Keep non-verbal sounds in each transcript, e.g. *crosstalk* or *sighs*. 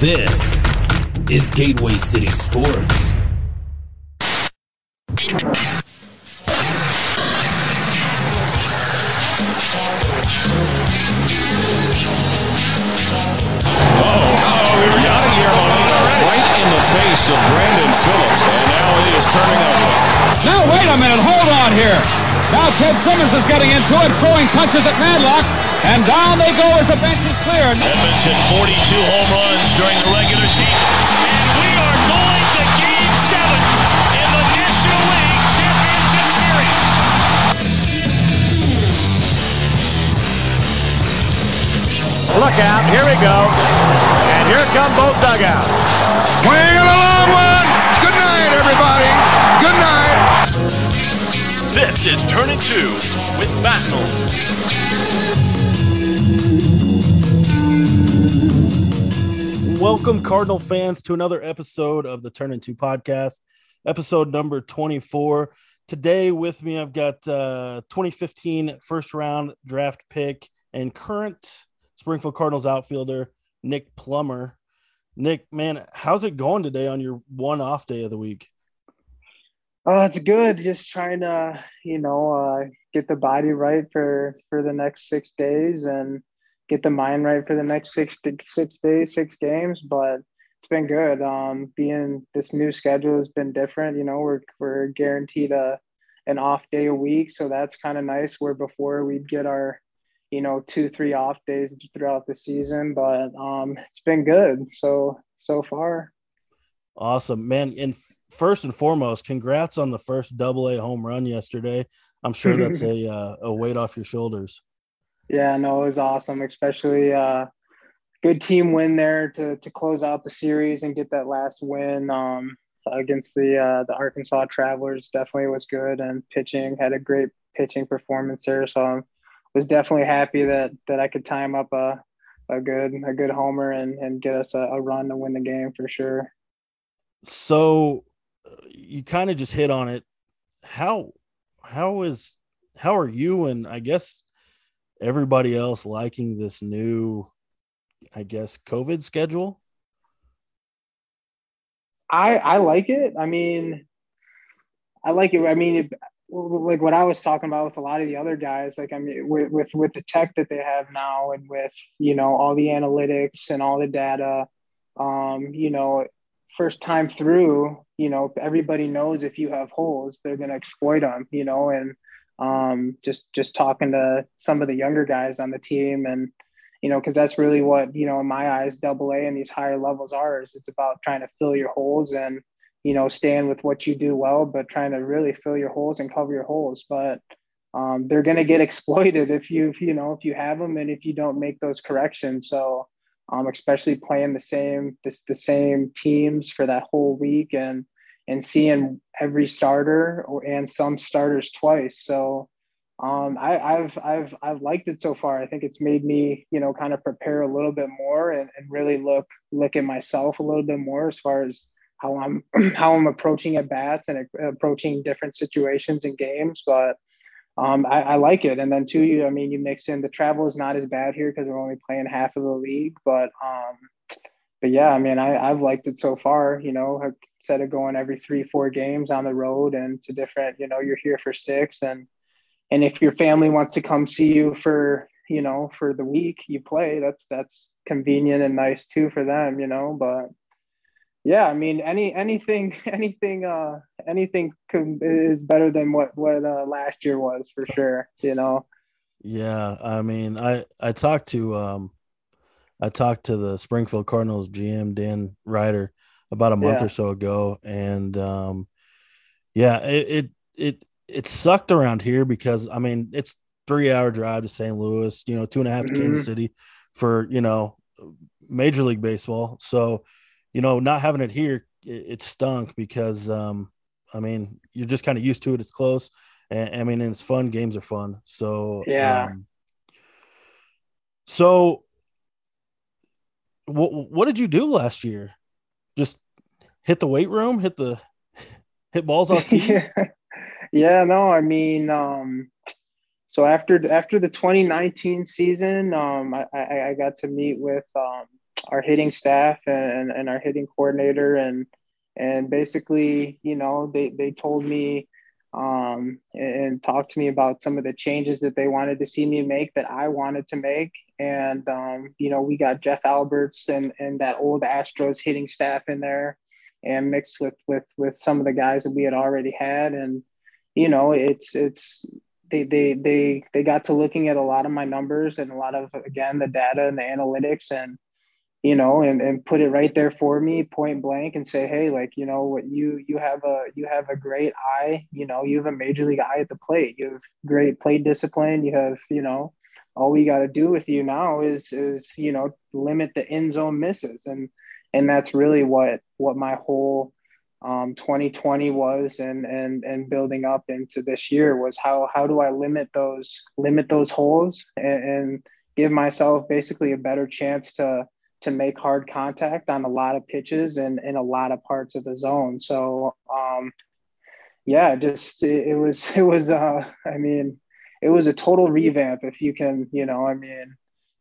This is Gateway City Sports. Oh, right in the face of Brandon Phillips, and now he is turning over. Now, wait a minute. Hold on here. Now, Ted Simmons is getting into it, throwing punches at Madlock, and down they go as the bench is cleared. Edmonds hit 42 home runs during the regular season. And we are going to Game 7 in the National League Championship Series. Look out, here we go. And here come both dugouts. Swing a long one. Good night, everybody. Good night. This is Turn Turning 2 with Battle. Welcome, Cardinal fans, to another episode of the Turn Into Podcast, episode number 24. Today, with me, I've got uh, 2015 first round draft pick and current Springfield Cardinals outfielder, Nick Plummer. Nick, man, how's it going today on your one off day of the week? Oh, it's good. Just trying to, you know, uh, get the body right for for the next six days and get the mind right for the next six six days, six games. But it's been good. Um, being this new schedule has been different. You know, we're we're guaranteed a an off day a week, so that's kind of nice. Where before we'd get our, you know, two three off days throughout the season. But um, it's been good. So so far. Awesome, man. And first and foremost, congrats on the first double A home run yesterday. I'm sure that's *laughs* a uh, a weight off your shoulders. Yeah, no, it was awesome, especially uh good team win there to to close out the series and get that last win um against the uh the Arkansas Travelers definitely was good and pitching had a great pitching performance there so I was definitely happy that that I could time up a a good a good homer and and get us a, a run to win the game for sure. So you kind of just hit on it. How how is how are you and I guess everybody else liking this new I guess COVID schedule? I I like it. I mean, I like it. I mean, it, like what I was talking about with a lot of the other guys. Like I mean, with with with the tech that they have now, and with you know all the analytics and all the data, um, you know, first time through, you know, everybody knows if you have holes, they're gonna exploit them. You know, and um, just just talking to some of the younger guys on the team and you know, because that's really what, you know, in my eyes, double A and these higher levels are is it's about trying to fill your holes and, you know, staying with what you do well, but trying to really fill your holes and cover your holes. But um, they're going to get *laughs* exploited if you, you know, if you have them and if you don't make those corrections. So, um, especially playing the same, this, the same teams for that whole week and, and seeing every starter or, and some starters twice. So, um, I, have I've I've liked it so far. I think it's made me, you know, kind of prepare a little bit more and, and really look look at myself a little bit more as far as how I'm *clears throat* how I'm approaching at bats and approaching different situations and games. But um, I, I, like it. And then two, you I mean, you mix in the travel is not as bad here because we're only playing half of the league. But um, but yeah, I mean, I, I've liked it so far. You know, instead of going every three four games on the road and to different, you know, you're here for six and and if your family wants to come see you for you know for the week you play that's that's convenient and nice too for them you know but yeah i mean any anything *laughs* anything uh anything can, is better than what what uh, last year was for sure you know yeah i mean i i talked to um i talked to the springfield cardinals gm dan reiter about a month Yeah. or so ago and um yeah it, it it it sucked around here because I mean it's three hour drive to St. Louis, you know, two and a half to Kansas City for you know Major League Baseball. So, you know, not having it here, it, it stunk because um, I mean you're just kind of used to it. It's close, and I mean and it's fun. Games are fun. So Yeah. Um, so, what what did you do last year? Just hit the weight room, hit the *laughs* hit balls off tees. yeah. *laughs* yeah, no, I mean, um, so after after the 2019 season, um, I, I, I got to meet with um, our hitting staff and, and our hitting coordinator and and basically you know they they told me um, and talked to me about some of the changes that they wanted to see me make that I wanted to make. And, um, you know, we got Jeff Alberts and, and that old Astros hitting staff in there and mixed with, with, with some of the guys that we had already had. And, you know, it's, it's, they, they, they, they got to looking at a lot of my numbers and a lot of, again, the data and the analytics and, you know, and, and put it right there for me, point blank, and say, hey, like, you know, what you you have a you have a great eye, you know, you have a major league eye at the plate. You have great plate discipline. You have, you know, all we got to do with you now is is you know limit the in zone misses, and and that's really what what my whole um, 2020 was, and and and building up into this year was how how do I limit those limit those holes and, and give myself basically a better chance to to make hard contact on a lot of pitches and in a lot of parts of the zone. So um, yeah, just it, it, was *laughs* it was uh, I mean it was a total revamp if you can you know I mean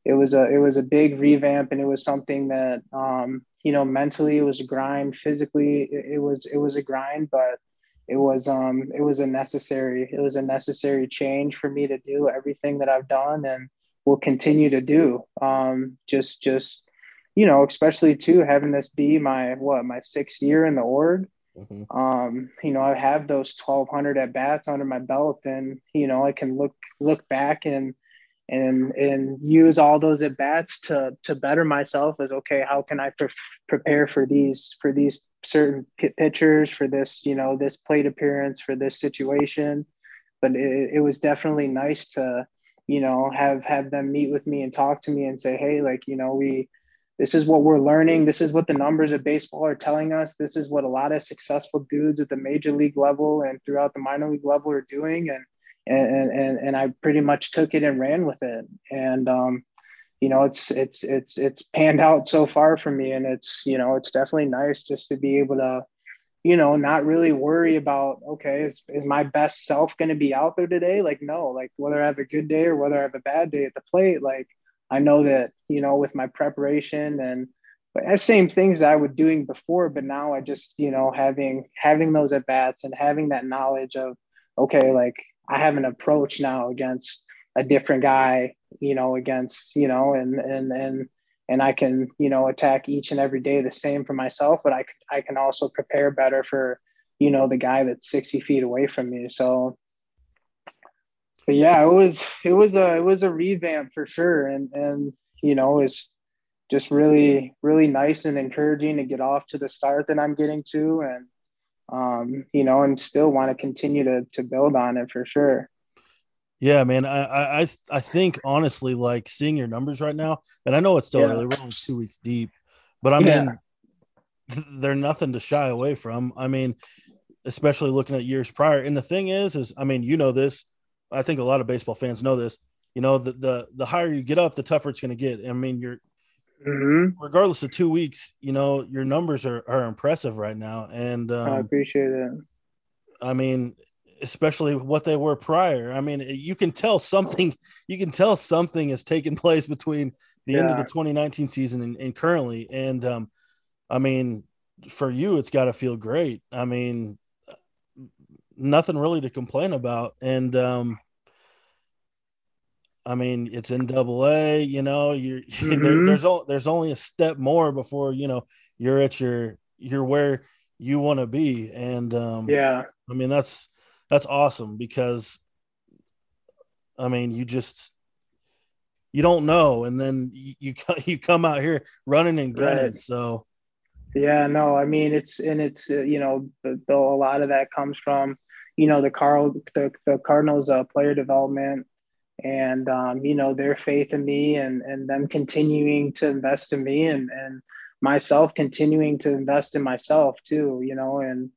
it was a it was a big revamp and it was something that um, you know mentally it was a grind physically it, it was it was a grind but it was um it was a necessary it was a necessary change for me to do everything that I've done and will continue to do um just just you know, especially too having this be my what my sixth year in the org. Mm-hmm. Um, you know, I have those 1200 at bats under my belt, and you know, I can look look back and and and use all those at bats to to better myself. As okay, how can I pre- prepare for these for these certain pitchers for this you know this plate appearance for this situation? But it, it was definitely nice to you know have have them meet with me and talk to me and say, hey, like you know we this is what we're learning. This is what the numbers of baseball are telling us. This is what a lot of successful dudes at the major league level and throughout the minor league level are doing. And and and and I pretty much took it and ran with it. And um, you know, it's it's it's it's panned out so far for me. And it's, you know, it's definitely nice just to be able to, you know, not really worry about, okay, is, is my best self going to be out there today? Like, no, like whether I have a good day or whether I have a bad day at the plate, like I know that, you know, with my preparation and same things I was doing before, but now I just, you know, having having those at bats and having that knowledge of, okay, like I have an approach now against a different guy, you know, against, you know, and and and and I can, you know, attack each and every day the same for myself, but I I can also prepare better for, you know, the guy that's 60 feet away from me. So but yeah, it was it was a it was a revamp for sure, and and you know it's just really really nice and encouraging to get off to the start that I'm getting to, and um, you know, and still want to continue to to build on it for sure. Yeah, man. I I I think honestly, like seeing your numbers right now, and I know it's still yeah. early. We're only two weeks deep, but I mean, yeah. they're nothing to shy away from. I mean, especially looking at years prior. And the thing is, is I mean, you know this. I think a lot of baseball fans know this. You know, the the, the higher you get up, the tougher it's going to get. I mean, you're mm-hmm. regardless of two weeks, you know, your numbers are, are impressive right now. And um, I appreciate it. I mean, especially what they were prior. I mean, you can tell something. You can tell something has taken place between the yeah. end of the 2019 season and, and currently. And um, I mean, for you, it's got to feel great. I mean, nothing really to complain about. And um, I mean, it's in double A, you know, you're *laughs* mm-hmm. there, there's there's only a step more before, you know, you're at your you're where you want to be. And um, yeah, I mean, that's that's awesome because I mean, you just you don't know, and then you you, *laughs* you come out here running and gunning. Right. So yeah, no, I mean it's and it's uh, you know the, the, a lot of that comes from you know the Carl the, the Cardinals uh, player development and um, you know their faith in me and and them continuing to invest in me and and myself continuing to invest in myself too you know and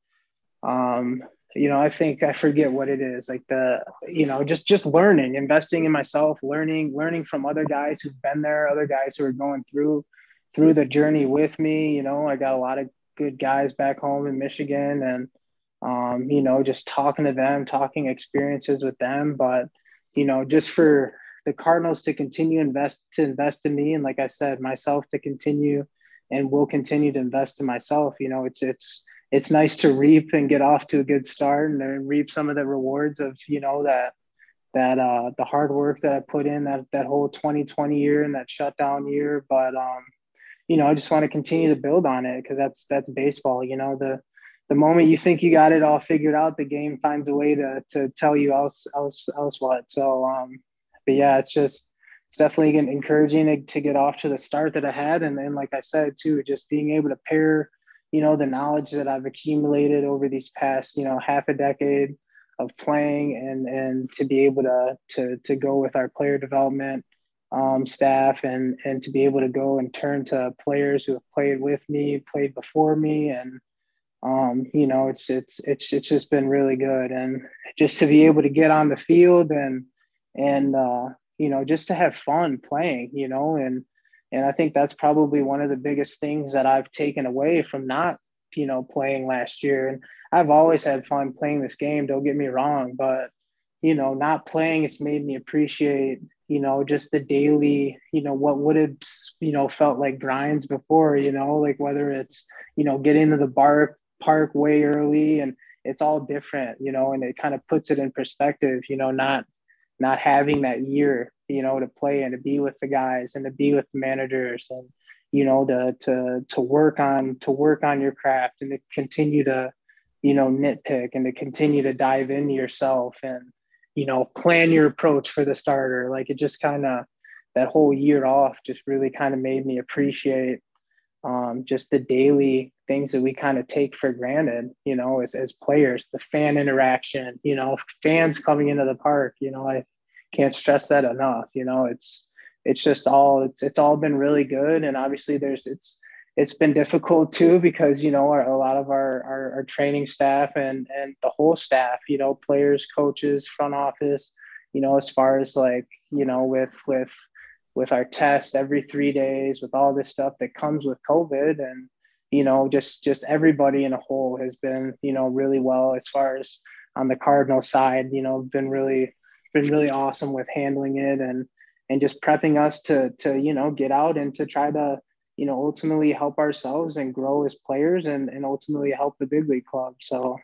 um you know i think i forget what it is like the you know just just learning investing in myself learning learning from other guys who've been there other guys who are going through through the journey with me you know i got a lot of good guys back home in michigan and um, you know, just talking to them, talking experiences with them. But, you know, just for the Cardinals to continue invest to invest in me, and like I said, myself to continue and will continue to invest in myself. You know, it's it's it's nice to reap and get off to a good start and reap some of the rewards of you know that that uh the hard work that I put in that that whole 2020 year and that shutdown year. But um, you know, I just want to continue to build on it because that's that's baseball. You know, the the moment you think you got it all figured out, the game finds a way to to tell you else else else what. So um, but yeah, it's just it's definitely encouraging to, get off to the start that I had, and then like I said too, just being able to pair, you know, the knowledge that I've accumulated over these past you know half a decade of playing, and and to be able to to to go with our player development um, staff and and to be able to go and turn to players who have played with me, played before me, and um, you know, it's it's it's it's just been really good, and just to be able to get on the field and and uh, you know just to have fun playing, you know, and and I think that's probably one of the biggest things that I've taken away from not you know playing last year. And I've always had fun playing this game. Don't get me wrong, but you know, not playing has made me appreciate you know just the daily you know what would have you know felt like grinds before you know like whether it's you know getting to the bark park way early and it's all different you know and it kind of puts it in perspective you know not not having that year you know to play and to be with the guys and to be with the managers and you know to to to work on to work on your craft and to continue to you know nitpick and to continue to dive into yourself and you know plan your approach for the starter. Like it just kind of that whole year off just really kind of made me appreciate um, just the daily things that we kind of take for granted, you know, as, as players, the fan interaction, you know, fans coming into the park, you know, I can't stress that enough, you know, it's, it's just all, it's, it's all been really good. And obviously there's, it's, it's been difficult too, because, you know, our, a lot of our, our, our training staff and, and the whole staff, you know, players, coaches, front office, you know, as far as like, you know, with, with, with our test every three days, with all this stuff that comes with COVID, and you know, just just everybody in a whole has been you know really well as far as on the Cardinal side, you know, been really been really awesome with handling it and and just prepping us to to you know get out and to try to you know ultimately help ourselves and grow as players and and ultimately help the big league club. So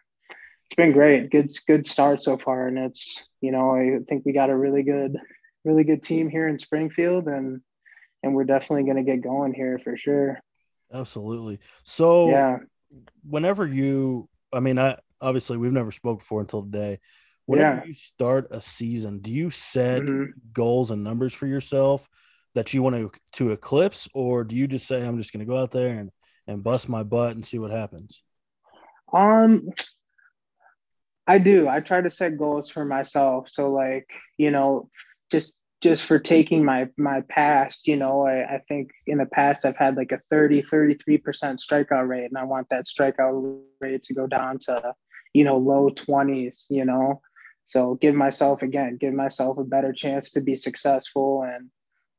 it's been great, good good start so far, and it's you know I think we got a really good really good team here in Springfield, and and we're definitely going to get going here for sure. Absolutely. So yeah, whenever you, I mean, I obviously we've never spoke before until today. Whenever yeah. you start a season, do you set mm-hmm. goals and numbers for yourself that you want to to eclipse, or do you just say I'm just going to go out there and and bust my butt and see what happens? Um, I do. I try to set goals for myself. So like, you know, just just for taking my my past you know I, I think in the past i've had like a 30 33% strikeout rate and i want that strikeout rate to go down to you know low 20s you know? So give myself again give myself a better chance to be successful and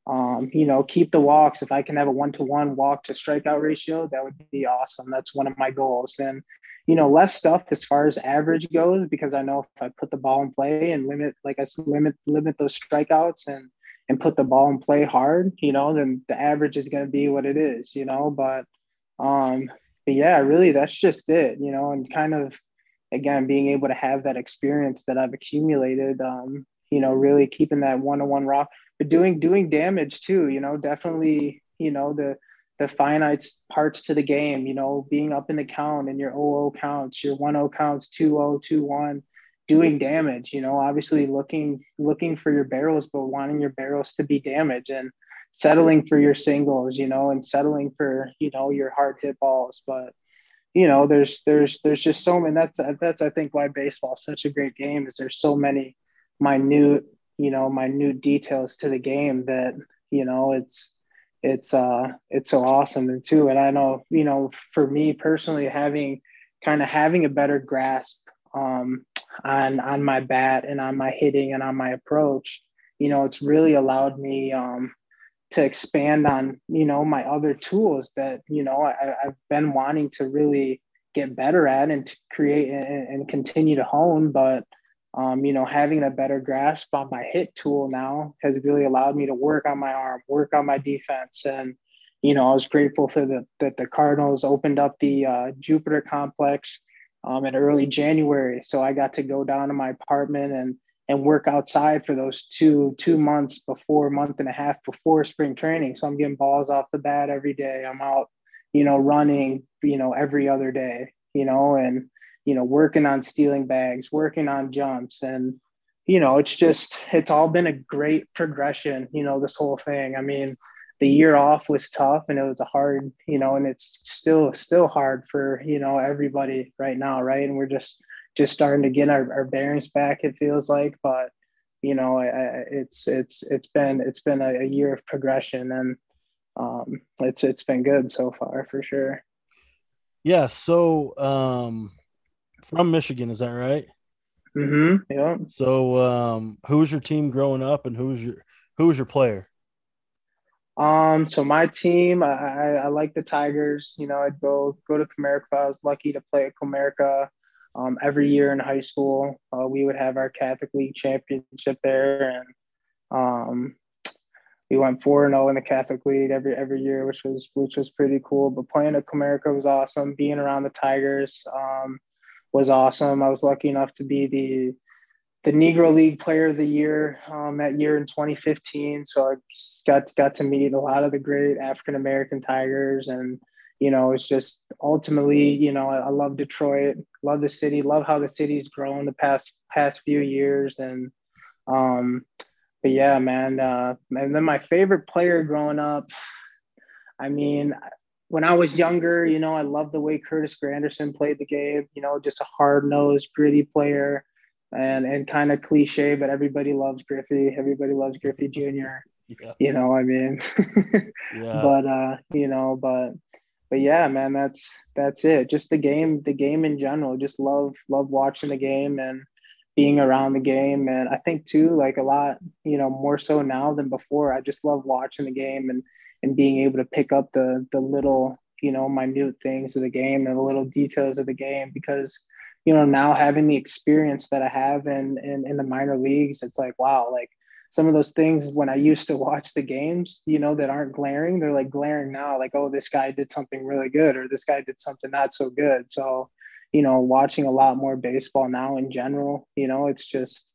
um, you know keep the walks. If i can have a one-to-one walk to strikeout ratio that would be awesome. That's one of my goals. And you know, less stuff as far as average goes because I know if I put the ball in play and limit, like I limit limit those strikeouts and and put the ball in play hard, you know, then the average is going to be what it is, you know. But um, but yeah, really, that's just it, you know, and kind of again being able to have that experience that I've accumulated, um, you know, really keeping that one on one rock, but doing doing damage too, you know, definitely, you know, the the finite parts to the game, you know, being up in the count and your 0 counts, your 1 0 counts, 2 0, 2 1, doing damage, you know, obviously looking looking for your barrels, but wanting your barrels to be damaged and settling for your singles, you know, and settling for, you know, your hard hit balls. But you know, there's there's there's just so many that's that's I think why baseball is such a great game is there's so many minute, you know, minute details to the game that, you know, it's it's uh it's so awesome. And too and i know you know for me personally having kind of having a better grasp um on on my bat and on my hitting and on my approach you know it's really allowed me um to expand on you know my other tools that you know I, i've been wanting to really get better at and to create and, and continue to hone. But um, you know, having a better grasp on my hit tool now has really allowed me to work on my arm, work on my defense. And, you know, I was grateful for the, that the Cardinals opened up the uh, Jupiter complex um, in early January. So I got to go down to my apartment and, and work outside for those two, two months before, month and a half before spring training. So I'm getting balls off the bat every day. I'm out, you know, running, you know, every other day, you know, and, you know, working on stealing bags, working on jumps. And, you know, it's just, it's all been a great progression, you know, this whole thing. I mean, the year off was tough and it was a hard, you know, and it's still, still hard for, you know, everybody right now. Right. And we're just, just starting to get our, our bearings back, it feels like, but, you know, I, it's, it's, it's been, it's been a, a year of progression and, um, it's, it's been good so far for sure. Yeah. So, um, from Michigan. Is that right? Mm-hmm. Yeah. So, um, who was your team growing up, and who was your who was your player? Um, so my team, I, I like the Tigers. You know, I'd go go to Comerica. I was lucky to play at Comerica. Um, every year in high school, uh, we would have our Catholic League championship there, and um, we went four and zero oh in the Catholic League every every year, which was which was pretty cool. But playing at Comerica was awesome. Being around the Tigers, um, was awesome. I was lucky enough to be the the Negro League Player of the Year um, that year in 2015. So I got got to meet a lot of the great African American Tigers, and you know, it's just ultimately, you know, I, I, love Detroit, love the city, love how the city's grown the past past few years, and um, but yeah, man. Uh, and then my favorite player growing up, I mean, when I was younger, you know, I loved the way Curtis Granderson played the game, you know, just a hard nosed, gritty player and and kind of cliche, but everybody loves Griffey. Everybody loves Griffey Jr. Yeah. You know, I mean, *laughs* yeah. but uh, you know, but but yeah, man, that's that's it. Just the game, the game in general. Just love love watching the game and being around the game. And I think too, like a lot, you know, more so now than before. I just love watching the game and and being able to pick up the the little you know minute things of the game and the little details of the game because you know now having the experience that I have in in, in the minor leagues it's like wow like some of those things when I used to watch the games, you know, that aren't glaring, they're like glaring now, like, oh, this guy did something really good or this guy did something not so good. So, you know, watching a lot more baseball now in general, you know, it's just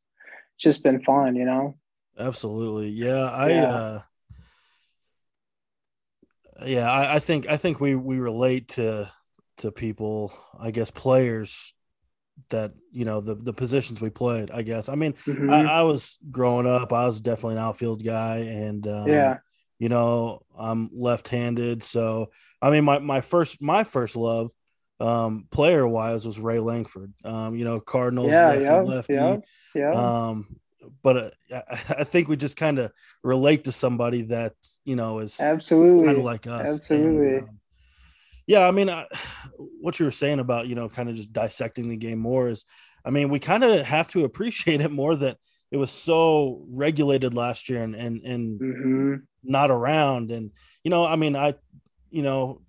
it's just been fun, you know. Absolutely. Yeah. I yeah. uh yeah, I, I, think I think we we relate to to people, I guess players that you know the the positions we played. I guess I mean mm-hmm. I, I, was growing up, I was definitely an outfield guy, and um, yeah, you know I'm left-handed, so I mean my my first my first love um player wise was Ray Lankford. Um, you know Cardinals yeah, lefty, yeah, lefty. Yeah, yeah. Um, but uh, *laughs* I think we just kind of relate to somebody that you know is absolutely kind of like us. Absolutely. And, um, yeah, I mean, I, *sighs* what you were saying about you know kind of just dissecting the game more is, I mean, we kind of have to *laughs* appreciate it more that it was so regulated last year and and and mm-hmm. not around, and you know, I mean, I, you know,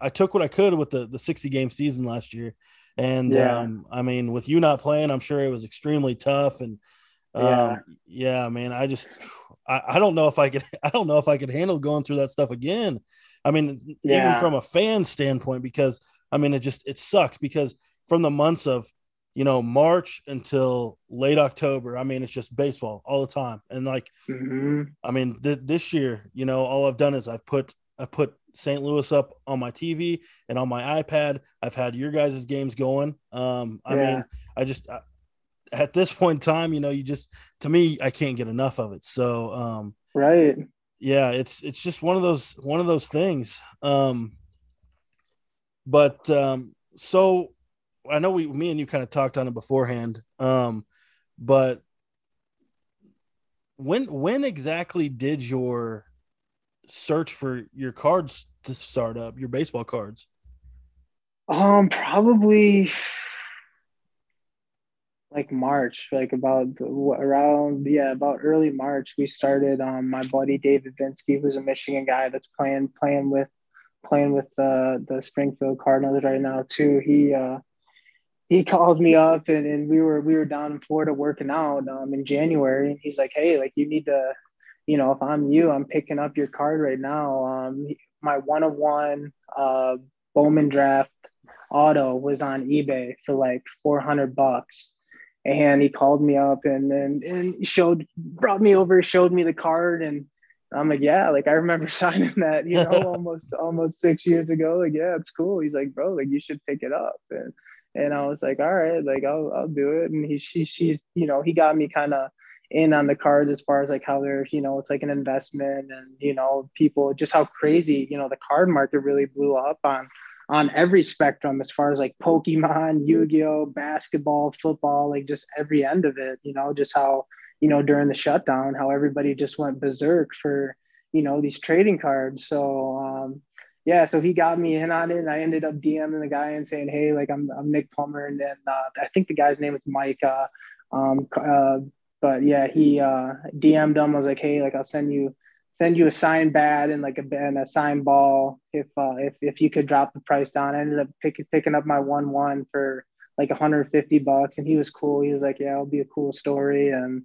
I took what I could with the the sixty game season last year. And yeah. um, I mean, with you not playing, I'm sure it was extremely tough. And yeah. Um, yeah, man. I just, I, I don't know if I could, *laughs* I don't know if I could handle going through that stuff again. I mean, yeah. even from a fan standpoint, because I mean, it just, it sucks because from the months of, you know, March until late October, I mean, it's just baseball all the time. And like, mm-hmm. I mean, th- this year, you know, all I've done is I've put, I put St. Louis up on my TV and on my iPad. I've had your guys' games going. Um, I yeah. mean, I just, at this point in time, you know, you just to me, I can't get enough of it. So um right. Yeah, it's it's just one of those one of those things. Um but um so I know we me and you kind of talked on it beforehand. Um but when when exactly did your search for your cards to start up, your baseball cards? Um probably like March, like about around yeah, about early March, we started. Um, my buddy David Vinsky, who's a Michigan guy that's playing playing with playing with the the Springfield Cardinals right now too. He uh, he called me up and, and we were we were down in Florida working out um, in January and he's like, hey, like you need to, you know, if I'm you, I'm picking up your card right now. Um, my one of one uh, Bowman draft auto was on eBay for like 400 bucks. And he called me up and, and and showed brought me over, showed me the card, and I'm like, yeah, like I remember *laughs* signing that, you know, *laughs* almost almost six years ago. Like, yeah, it's cool. He's like, bro, like you should pick it up. And and I was like, all right, like I'll I'll do it. And he she she you know he got me kind of in on the cards as far as like how they're you know it's like an investment and you know people just how crazy you know the card market really blew up on on every spectrum as far as like Pokemon, Yu-Gi-Oh, basketball, football, like just every end of it. You know, just how you know during the shutdown how everybody just went berserk for you know these trading cards. So um, yeah, so he got me in on it, and I ended up DMing the guy and saying, "Hey, like I'm, I'm Nick Plummer," and then uh, I think the guy's name was Mike. Uh, um, uh, but yeah, he uh, DM'd him. I was like, "Hey, like I'll send you send you a sign bat and like a and a signed ball if uh, if if you could drop the price down." I ended up picking picking up my one one for like 150 bucks, and he was cool. He was like, "Yeah, it'll be a cool story," and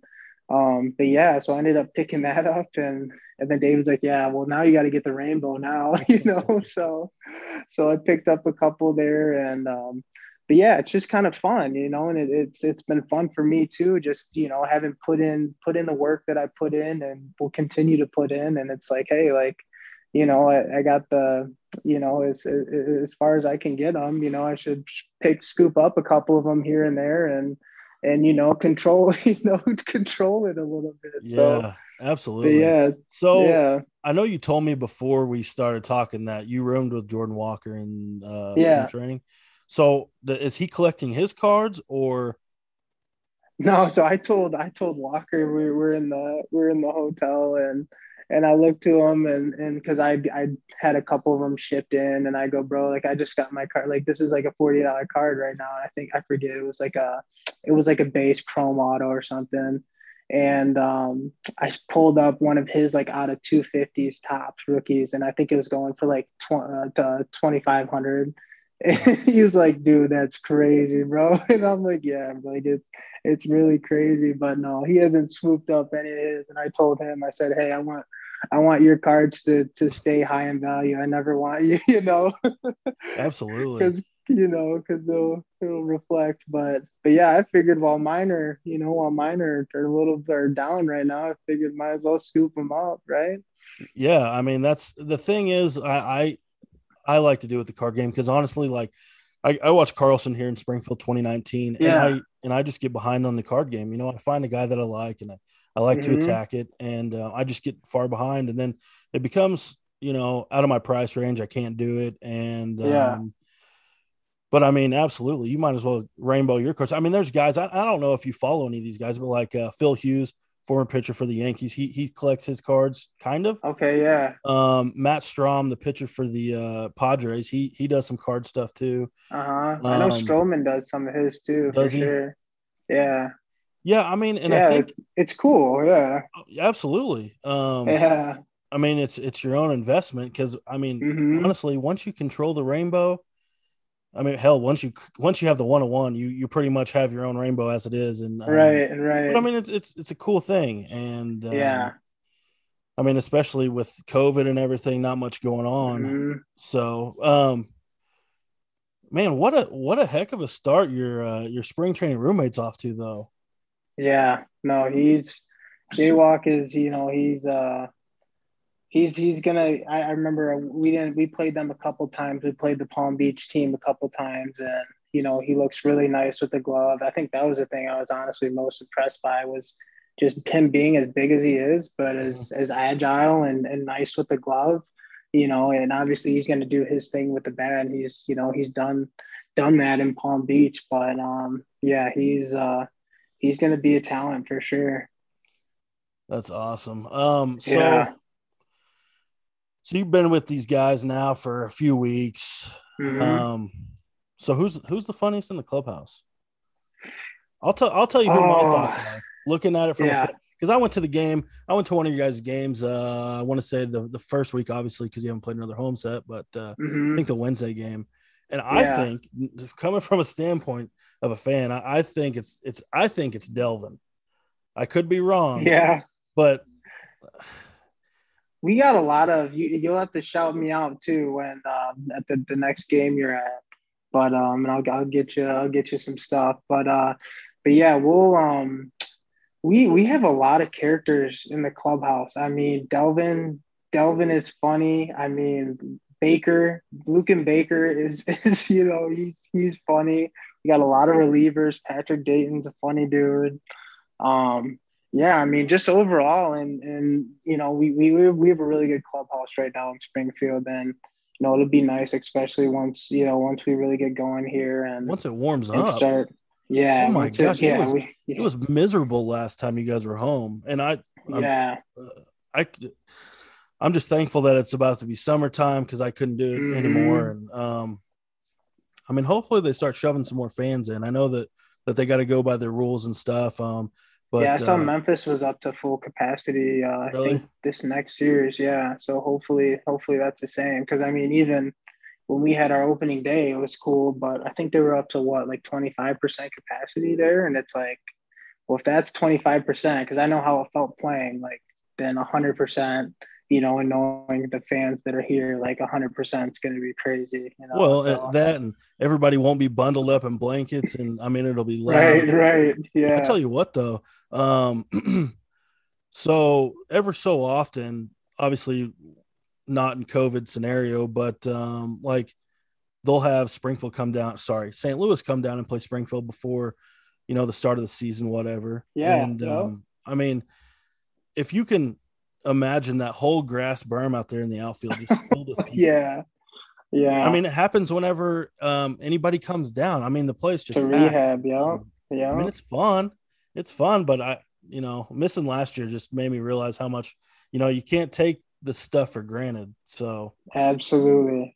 um, but yeah, so I ended up picking that *laughs* up and and then David's like, yeah, well now you got to get the rainbow now, *laughs* you know. So so I picked up a couple there and um but yeah, it's just kind of fun, you know, and it, it's it's been fun for me too, just you know, having put in put in the work that I put in and will continue to put in. And it's like, hey, like, you know, I, I got the, you know, as as far as I can get them, you know, I should pick scoop up a couple of them here and there and and you know *laughs* control you know control it a little bit Yeah, so absolutely. yeah So yeah I know you told me before we started talking that you roomed with Jordan Walker in uh, Yeah. training. So the, is he collecting his cards or? no so i told i told walker we were in the we are in the hotel and and i looked to him and and because i i had a couple of them shipped in and i go bro like i just got my card like this is like a $40 card right now and i think i forget it was like a it was like a base chrome auto or something and um, I pulled up one of his like out of 250s Topps rookies, and I think it was going for like tw- uh, 2500. *laughs* And he was like, "Dude, that's crazy, bro." *laughs* And I'm like, "Yeah, I'm like it's it's really crazy." But no, he hasn't swooped up any of his. And I told him, I said, "Hey, I want I want your cards to to stay high in value. I never want you, *laughs* you know, Absolutely. because you know because they'll it'll reflect but but yeah i figured while mine are you know while mine are, are a little they're down right now i figured might as well scoop them up right Yeah, I mean that's the thing is I I, I like to do with the card game because honestly, like I, I watched Carlson here in Springfield 2019, Yeah. and I and I just get behind on the card game. You know, I find a guy that I like, and I, I like Mhm. to attack it, and uh, I just get far behind, and then it becomes you know out of my price range. I can't do it, and Yeah. um, but I mean, absolutely, you might as well rainbow your cards. I mean, there's guys I, I don't know if you follow any of these guys, but like uh, Phil Hughes, former pitcher for the Yankees, he he collects his cards kind of. okay yeah Um, Matt Strahm, the pitcher for the uh, Padres, he he does some card stuff too. uh-huh i know Um, Stroman does some of his too does he? sure yeah Yeah, I mean, and yeah I think it's cool yeah absolutely. Um, yeah I mean, it's it's your own investment because I mean, hmm honestly, once you control the rainbow, I mean, hell, once you once you have the one on one, you you pretty much have your own rainbow as it is, and um, right right But I mean, it's it's it's a cool thing, and um, yeah I mean, especially with COVID and everything, not much going on. Mhm. So, um, man, what a what a heck of a start your uh, your spring training roommates off to though. Yeah, no, he's Jaywalk is you know he's uh he's he's gonna. I, I remember we didn't we played them a couple times. We played the Palm Beach team a couple times, and you know he looks really nice with the glove. I think that was the thing I was honestly most impressed by was just him being as big as he is, but as as agile and and nice with the glove. You know, and obviously he's going to do his thing with the bat. He's, you know, he's done done that in Palm Beach, but um, yeah, he's uh, he's going to be a talent for sure. That's awesome. Um, so Yeah. So you've been with these guys now for a few weeks. Mhm. Um, so who's who's the funniest in the clubhouse? I'll tell I'll tell you who my Oh. thoughts are. Looking at it from Yeah. because I went to the game. I went to one of your guys' games. Uh, I want to say the the first week, obviously, because you haven't played another home set, but uh, I Mhm. think the Wednesday game. And I Yeah. think coming from a standpoint of a fan, I, I think it's it's I think it's Delvin. I could be wrong, Yeah. but We got a lot of you. You'll have to shout me out too when um, at the, the next game you're at. But um, and I'll I'll get you I'll get you some stuff. But uh, but yeah, we'll um, we we have a lot of characters in the clubhouse. I mean, Delvin Delvin is funny. I mean, Baker Luken Baker is *laughs* is you know he's he's funny. We got a lot of relievers. Patrick Dayton's a funny dude. Um, yeah, I mean, just overall, and and you know, we we we have a really good clubhouse right now in Springfield, and you know, it'll be nice, especially once you know once we really get going here and, once it warms up, start. Yeah, Oh my gosh, it yeah, was- we, it was miserable last time you guys were home, and I I'm- yeah, I I'm just thankful that it's about to be summertime because I couldn't do it Mhm. anymore. And um, I mean, hopefully they start shoving some more fans in. I know that that they got to go by their rules and stuff. Um, but yeah. I saw uh, Memphis was up to full capacity. Uh, I think this next series, yeah. So hopefully, hopefully that's the same. Because I mean, even when we had our opening day, it was cool, but I think they were up to what like twenty five percent capacity there, and it's like, well, if that's twenty five percent, because I know how it felt playing, like then hundred percent. You know, and knowing the fans that are here, like hundred percent, is going to be crazy. You know, well, so- uh, that and everybody won't be bundled up in blankets, and I mean it'll be loud. right, right, yeah. I tell you what though, um, *clears throat* so ever so often, obviously not in COVID scenario, but um, like they'll have Springfield come down. Sorry, St. Louis come down and play Springfield before you know the start of the season, whatever. Yeah, and um, I mean, if you can imagine that whole grass berm out there in the outfield just *laughs* filled with people. yeah, yeah. I mean, it happens whenever um, anybody comes down. I mean, the place just to rehab, yeah, yeah. I mean, it's fun. It's fun, but I, you know, missing last year just made me realize how much, you know, you can't take the stuff for granted. So, Absolutely.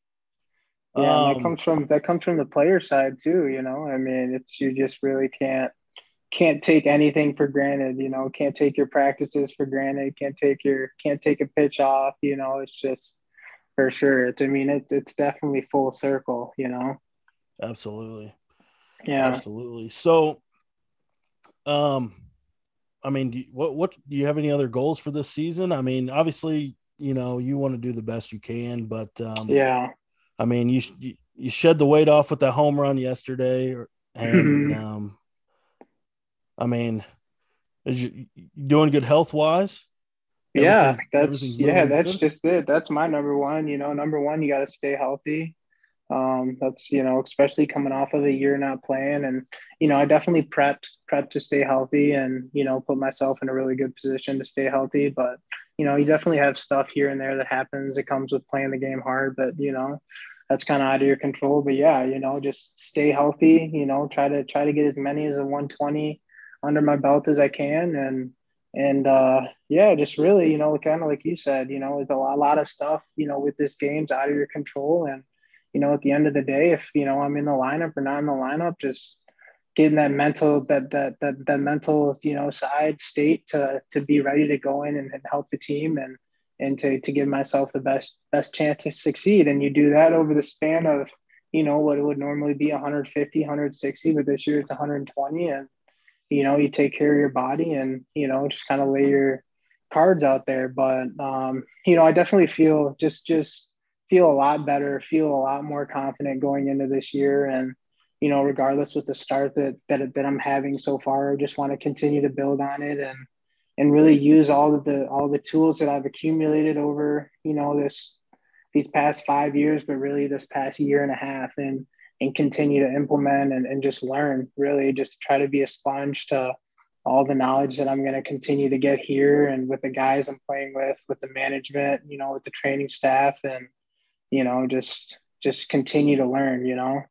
Yeah, and that um, comes from that comes from the player side too, you know. I mean, it's you just really can't can't take anything for granted, you know, can't take your practices for granted, can't take your can't take a pitch off, you know, it's just for sure. It's I mean, it's it's definitely full circle, you know. absolutely, Yeah. absolutely. So, um, I mean, do you, what what do you have any other goals for this season? I mean, obviously, you know, you want to do the best you can, but um, Yeah. I mean, you you, you shed the weight off with that home run yesterday, or- and Mhm. um, I mean, is you, doing good health wise? Yeah, that's yeah, that's good? just it. That's my number one. You know, number one, you got to stay healthy. Um, that's you know, especially coming off of a year not playing, and you know, I definitely prepped prepped to stay healthy, and you know, put myself in a really good position to stay healthy. But you know, you definitely have stuff here and there that happens. It comes with playing the game hard, but you know, that's kind of out of your control. But yeah, you know, just stay healthy. You know, try to try to get as many as a 120 under my belt as I can, and and uh, yeah, just really, you know, kind of like you said, you know, it's a lot, a lot of stuff, you know, with this game's out of your control, and you know, at the end of the day, if you know I'm in the lineup or not in the lineup, just getting that mental, that that that that mental, you know, side state to to be ready to go in and, and help the team and and to to give myself the best best chance to succeed. And you do that over the span of, you know, what it would normally be 150, 160, but this year it's 120, and you know, you take care of your body and you know, just kind of lay your cards out there. But um, you know, I definitely feel just just feel a lot better, feel a lot more confident going into this year, and you know, regardless with the start that that that I'm having so far, I just want to continue to build on it and and really use all of the all the tools that I've accumulated over you know this these past five years, but really this past year and a half, and and continue to implement and, and just learn. Really, just try to be a sponge to all the knowledge that I'm going to continue to get here and with the guys I'm playing with, with the management, you know, with the training staff, and you know, just just continue to learn. You know.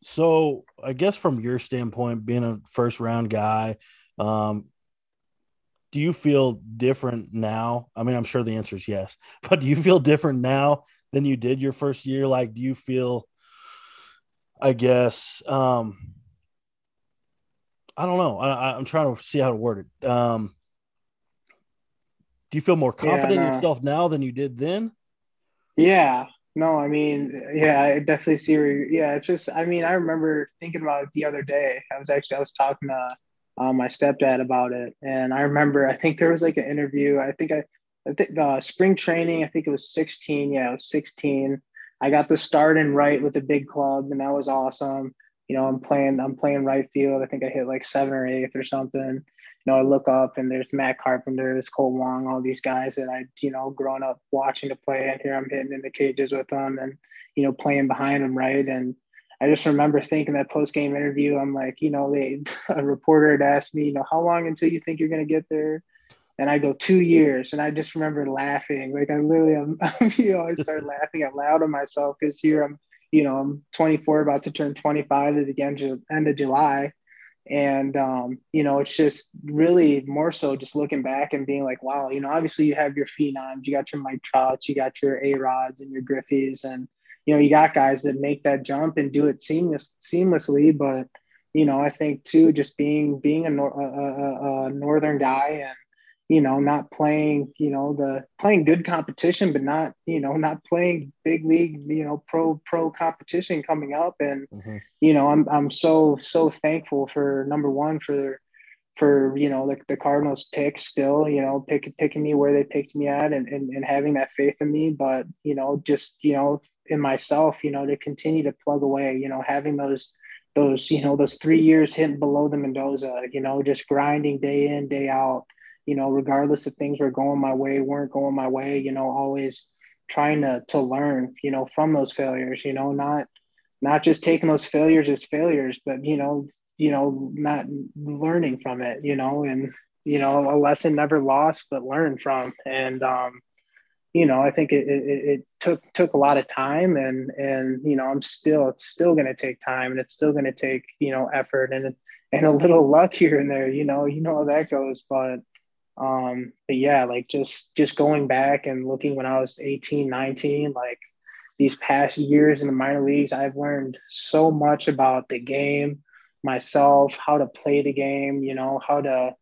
So, I guess from your standpoint, being a first round guy, um, do you feel different now? I mean, I'm sure the answer is yes, *laughs* but do you feel different now than you did your first year? Like, do you feel, I guess, um, I don't know. I, I- I'm trying to see how to word it. Um, do you feel more Yeah, confident in yourself now than you did then? Yeah, No, I mean, yeah, I definitely see where. Yeah, it's just. I mean, I remember thinking about it the other day. I was actually I was talking to uh, my stepdad about it, and I remember I think there was like an interview. I think I, I think uh, spring training. I think it was 16. Yeah, it was 16. I got the start in right with the big club, and that was awesome. You know, I'm playing. I'm playing right field. I think I hit like seven or eighth or something You know, I look up and there's Matt Carpenter, there's Kolten Wong, all these guys that I, you know, growing up watching to play, and here I'm hitting in the cages with them and, you know, playing behind them, right? And I just remember thinking that post game interview, I'm like, you know, they *laughs* a reporter had asked me, you know, how long until you think you're gonna get there? And I go two years, and I just remember laughing, like I literally, I'm, *laughs* you know, I started laughing out loud at myself because here I'm, you know, I'm 24, about to turn 25 at the end of, end of July, and um, you know it's just really more so just looking back and being like wow you know obviously you have your phenoms you got your mike trouts you got your a rods and your Griffeys, and you know you got guys that make that jump and do it seamless seamlessly. But you know i think too just being being a, a, a, a northern guy and you know, not playing, you know, the playing good competition, but not, you know, not playing big league, you know, pro pro competition coming up. And, mm-hmm. you know, I'm I'm so so thankful for number one for for you know like the Cardinals pick still, you know, pick picking me where they picked me at and, and and having that faith in me. But, you know, just, you know, in myself, you know, to continue to plug away, you know, having those those, you know, those three years hitting below the Mendoza, you know, just grinding day in, day out you know, regardless if things were going my way, weren't going my way, you know, always trying to to learn, you know, from those failures, you know, not not just taking those failures as failures, but you know, you know, not learning from it, you know, and you know, a lesson never lost but learned from. And um, you know, I think it, it, it took took a lot of time, and and you know, I'm still it's still going to take time, and it's still going to take you know effort and and a little luck here and there. You know, you know how that goes, but um, but yeah, like just just going back and looking when I was 18, 19, like these past years in the minor leagues, I've learned so much about the game, myself, how to play the game, you know, how to,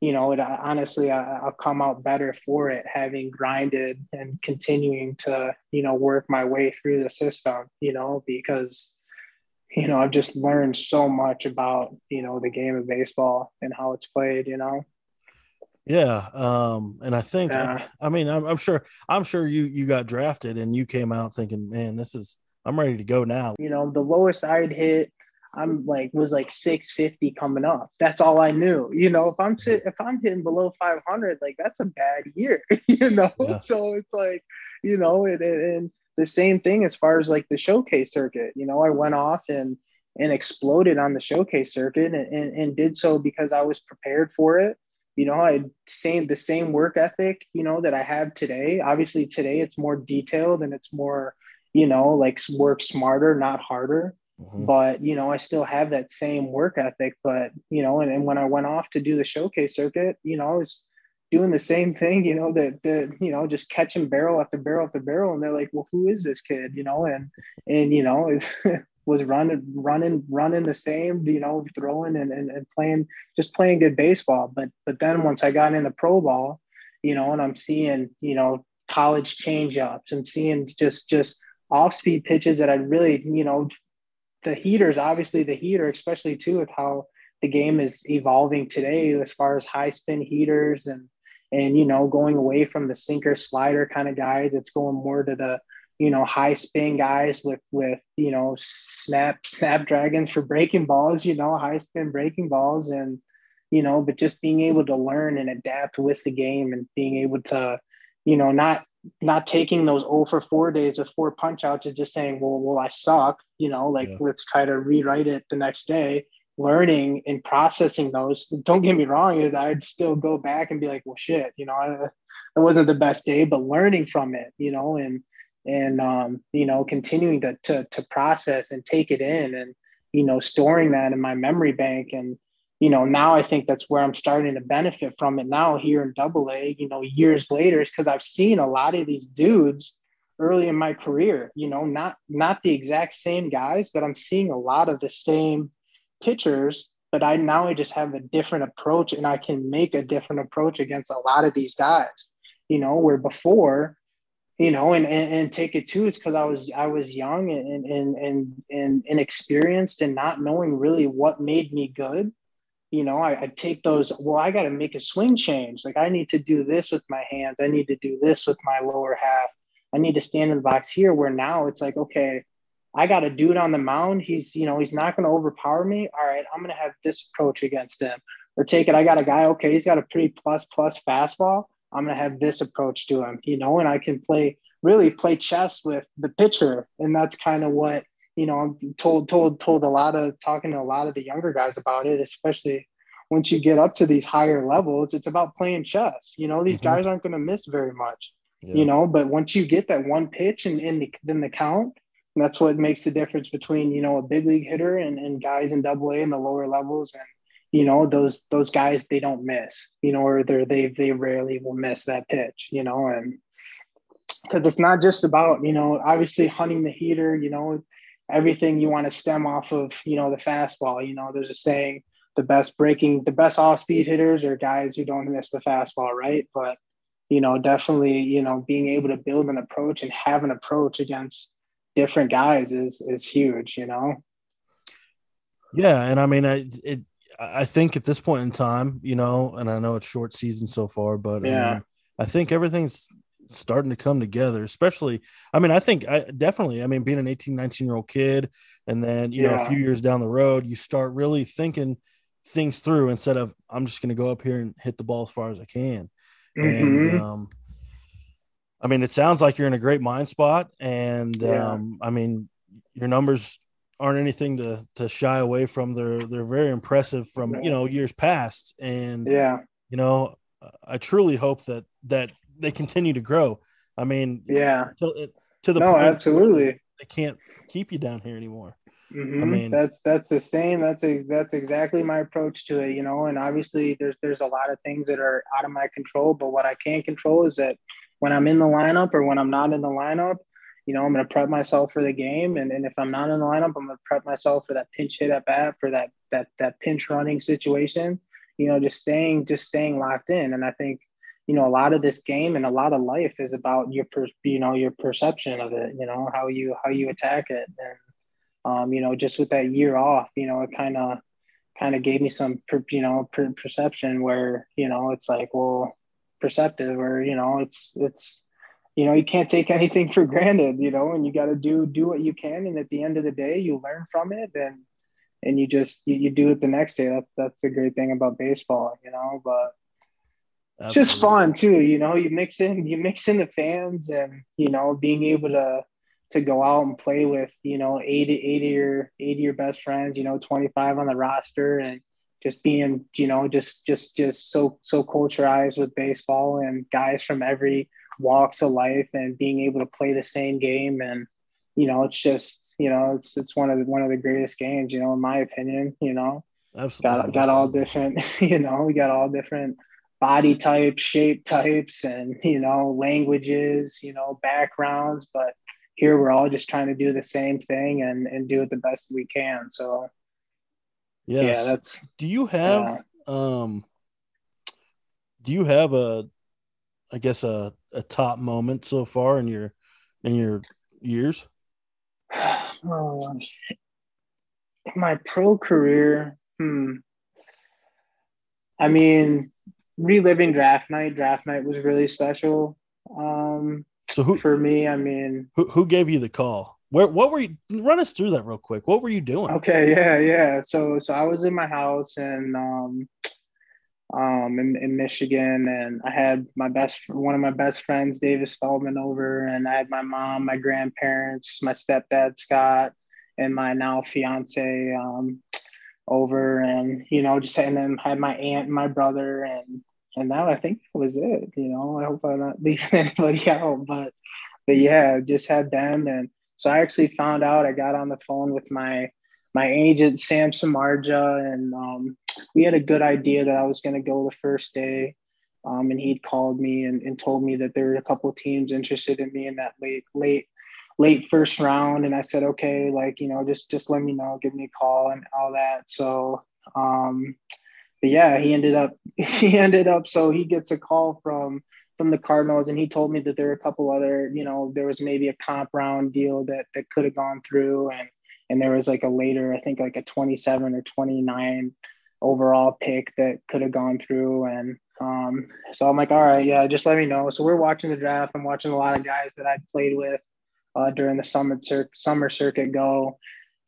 you know, it, honestly, I, I'll come out better for it, having grinded and continuing to, you know, work my way through the system, you know, because, you know, I've just learned so much about, you know, the game of baseball and how it's played, you know. Yeah, um, and I think yeah. I, I mean I'm, I'm, sure I'm sure you you got drafted and you came out thinking, man, this is I'm ready to go now. You know, the lowest I'd hit, I'm like was like 650 coming up. That's all I knew. You know, if I'm sit, if I'm hitting below 500, like that's a bad year. *laughs* You know, yeah. so it's like, you know, and, and the same thing as far as like the showcase circuit. You know, I went off and and exploded on the showcase circuit and, and, and did so because I was prepared for it you know i same the same work ethic you know that i have today. Obviously today it's more detailed and it's more you know like work smarter not harder. Mm-hmm. but you know i still have that same work ethic. But you know and, and when i went off to do the showcase circuit you know i was doing the same thing you know that that you know just catching barrel after barrel after barrel. And they're like well who is this kid? You know and and you know *laughs* was running, running, running the same, you know, throwing and, and, and playing, just playing good baseball. But but then once I got into pro ball, you know, and I'm seeing, you know, college change ups and seeing just just off speed pitches that I really, you know, the heaters, obviously the heater, especially too with how the game is evolving today as far as high spin heaters and and you know going away from the sinker slider kind of guys it's going more to the you know high spin guys with with you know snap *laughs* snapdragons for breaking balls you know high spin breaking balls and you know but just being able to learn and adapt with the game and being able to you know not not taking those 0 for 4 days with four punch outs and just saying well well I suck you know like yeah. let's try to rewrite it the next day learning and processing those don't get me wrong I'd still go back and be like well shit you know I, it wasn't the best day but learning from it you know and and um, you know continuing to, to to process and take it in and you know storing that in my memory bank. And you know now i think that's where i'm starting to benefit from it now here in double a you know years later is because i've seen a lot of these dudes early in my career you know not not the exact same guys but i'm seeing a lot of the same pitchers but i now i just have a different approach and i can make a different approach against a lot of these guys you know where before you know, and, and, and take it too is because I was I was young and and and and inexperienced and not knowing really what made me good. You know, I, I take those. Well, I got to make a swing change. Like I need to do this with my hands. I need to do this with my lower half. I need to stand in the box here. Where now it's like, okay, I got a dude on the mound. He's you know he's not going to overpower me. All right, I'm going to have this approach against him. Or take it. I got a guy. Okay, he's got a pretty plus plus fastball. I'm going to have this approach to him, you know, and I can play really play chess with the pitcher. And that's kind of what, you know, I'm told, told, told a lot of talking to a lot of the younger guys about it, especially once you get up to these higher levels, it's about playing chess. You know, these mm-hmm. guys aren't going to miss very much, yeah. you know, but once you get that one pitch and in the, then the count, that's what makes the difference between, you know, a big league hitter and, and guys in double A and the lower levels. And, you know those those guys they don't miss you know or they they they rarely will miss that pitch you know and because it's not just about you know obviously hunting the heater you know everything you want to stem off of you know the fastball you know there's a saying the best breaking the best off speed hitters are guys who don't miss the fastball right? But you know definitely you know being able to build an approach and have an approach against different guys is is huge you know? Yeah and i mean I, it I think at this point in time, you know, and I know it's short season so far, but yeah, I, mean, I think everything's starting to come together, especially, I mean, I think I definitely, I mean, being an 18, 19 year old kid, and then, you yeah. know, a few years down the road, you start really thinking things through instead of, I'm just going to go up here and hit the ball as far as I can. Mm-hmm. And, um, I mean, it sounds like you're in a great mind spot. And, yeah. um, I mean, your numbers aren't anything to to shy away from. They're they're very impressive from you know years past, and yeah, you know, I truly hope that that they continue to grow. I mean, yeah, to, to the no, point absolutely, they can't keep you down here anymore. Mm-hmm. I mean, that's that's the same. That's a that's exactly my approach to it. You know, and obviously there's there's a lot of things that are out of my control, but what I can control is that when I'm in the lineup or when I'm not in the lineup, you know, I'm going to prep myself for the game. And, and if I'm not in the lineup, I'm going to prep myself for that pinch hit at bat, for that, that, that pinch running situation, you know, just staying, just staying locked in. And I think, you know, a lot of this game and a lot of life is about your, per, you know, your perception of it, you know, how you, how you attack it. And, um, you know, just with that year off, you know, it kind of, kind of gave me some, per, you know, per, perception where, you know, it's like, well, perceptive or, you know, it's, it's, you know you can't take anything for granted you know and you got to do do what you can. And at the end of the day you learn from it and and you just you, you do it the next day. That's that's the great thing about baseball you know but it's just fun too you know you mix in you mix in the fans and you know being able to to go out and play with you know 80 80 your 80 your best friends you know 25 on the roster and just being you know just just just so so culturized with baseball and guys from every walks of life and being able to play the same game. And you know it's just you know it's it's one of the, one of the greatest games you know in my opinion you know. Absolutely. Got, got all different *laughs* you know we got all different body types shape types and you know languages you know backgrounds. But here we're all just trying to do the same thing and and do it the best we can. So yes. yeah that's do you have um do you have a I guess a, a top moment so far in your in your years? Oh, *sighs* my pro career, hmm. I mean, reliving draft night. Draft night was really special. Um, so who for me? I mean, who who gave you the call? Where what were you? Run us through that real quick. What were you doing? Okay, yeah, yeah. So so I was in my house and um, um, in, in Michigan, and I had my best one of my best friends, Davis Feldman, over, and I had my mom, my grandparents, my stepdad Scott, and my now fiance um, over, and you know, just and then had my aunt and my brother, and and that I think that was it. You know, I hope I'm not *laughs* leaving anybody out, but but yeah, just had them, and so I actually found out. I got on the phone with my my agent Sam Samardzija, and um, we had a good idea that I was going to go the first day. Um, and he'd called me and, and told me that there were a couple teams interested in me in that late, late, late first round. And I said, okay, like, you know, just, just let me know, give me a call and all that. So, um, but yeah, he ended up, *laughs* he ended up, so he gets a call from from the Cardinals, and he told me that there were a couple other, you know, there was maybe a comp round deal that that could have gone through, and and there was like a later, I think like a 27 or 29 overall pick that could have gone through, and um, so I'm like, all right, yeah, just let me know. So we're watching the draft. I'm watching a lot of guys that I played with uh, during the summer cir- summer circuit go.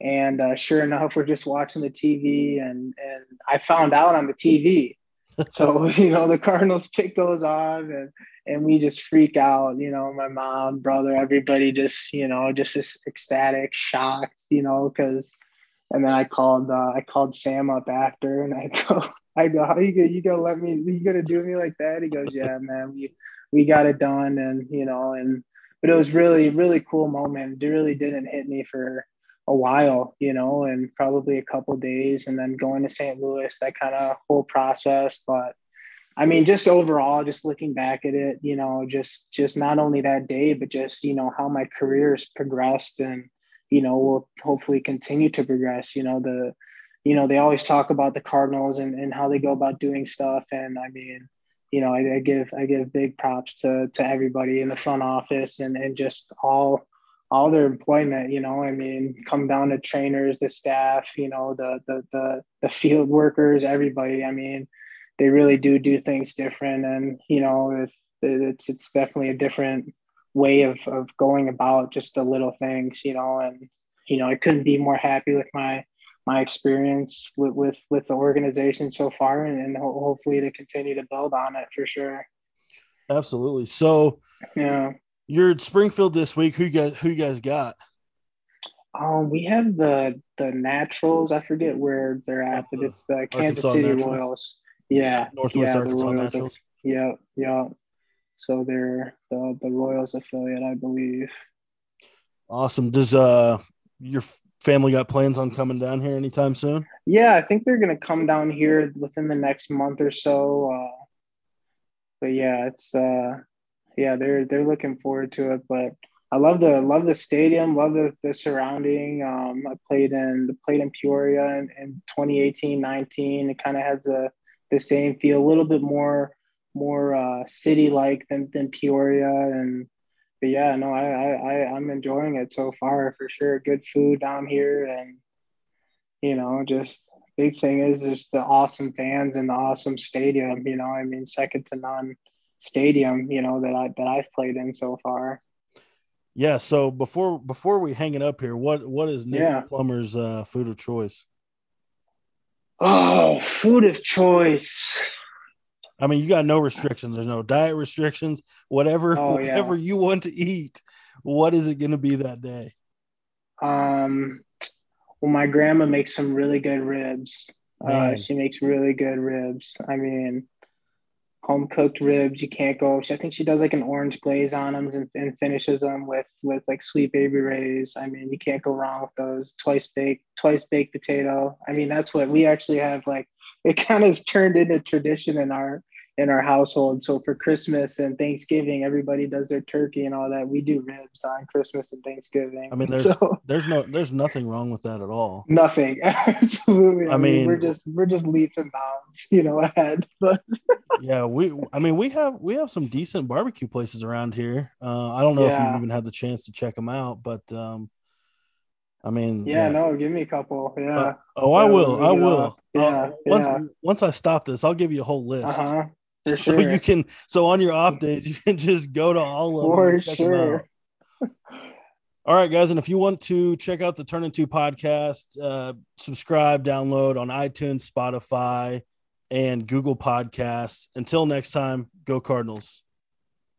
And uh, sure enough, we're just watching the TV, and and I found out on the TV *laughs* so you know the Cardinals pick goes on and and we just freak out. You know, my mom, brother, everybody just you know just this ecstatic, shocked. You know, because and then I called uh, I called Sam up after and I *laughs* go I go how you gonna you gonna let me you gonna do me like that? He goes yeah man we we got it done and you know and but it was really really cool moment. It really didn't hit me for a while, you know, and probably a couple days, and then going to St. Louis, that kind of whole process. But I mean, just overall, just looking back at it, you know, just just not only that day, but just you know how my career has progressed, and you know will hopefully continue to progress. You know the, you know they always talk about the Cardinals and and how they go about doing stuff, and I mean. You know, I, I give I give big props to to everybody in the front office and and just all all their employment you know i mean come down to trainers the staff you know the the the, the field workers everybody i mean they really do do things different and you know if it's it's definitely a different way of of going about just the little things you know and you know i couldn't be more happy with my my experience with with, with the organization so far and, and ho- hopefully to continue to build on it for sure absolutely so yeah you're at Springfield this week. Who you guys who you guys got? Um, we have the the Naturals. I forget where they're at, but it's the Kansas Arkansas City Naturals. Royals. Yeah, Northwest yeah, Arkansas Naturals. yeah, yeah. So they're the the Royals affiliate, I believe. Awesome. Does uh your family got plans on coming down here anytime soon? Yeah, I think they're gonna come down here within the next month or so. Uh, but yeah, it's uh yeah, they're they're looking forward to it. But I love the love the stadium, love the, the surrounding. Um, I played in played in Peoria in, in 2018, 19. It kind of has the the same feel, a little bit more more uh, city like than than Peoria. And but yeah, no, I, I I I'm enjoying it so far for sure. Good food down here, and you know, just big thing is just the awesome fans and the awesome stadium. You know, I mean, second to none stadium, you know, that I that I've played in so far. Yeah. So before before we hang it up here, what what is Nick yeah. Plummer's uh, food of choice? Oh, food of choice. I mean, you got no restrictions. There's no diet restrictions. Whatever, oh, whatever you want to eat, what is it going to be that day? Um, well, my grandma makes some really good ribs. Uh, she makes really good ribs. I mean, home cooked ribs. You can't go. She, I think she does like an orange glaze on them and, and, finishes them with with like Sweet Baby Ray's. I mean, you can't go wrong with those. Twice baked, twice baked potato. I mean, that's what we actually have. Like it kind of turned into tradition in our in our household. So for Christmas and Thanksgiving, everybody does their turkey and all that. We do ribs on Christmas and Thanksgiving. I mean, there's so, *laughs* there's no there's nothing wrong with that at all. Nothing, *laughs* absolutely. I, I mean, mean, we're just we're just leaps and bounds, you know, ahead. *laughs* But yeah, we I mean we have we have some decent barbecue places around here. Uh, I don't know yeah. if you've even had the chance to check them out, but um, I mean, yeah, yeah, no, give me a couple. Yeah. Uh, oh, I will. I will. Yeah, uh, once yeah. once I stop this, I'll give you a whole list. Uh-huh. *laughs* For so sure. you can so on your off days *laughs* you can just go to all of For them. For sure. All right, guys, and if you want to check out the Turn Into podcast, uh, subscribe, download on iTunes, Spotify, and Google Podcasts. Until next time, go Cardinals.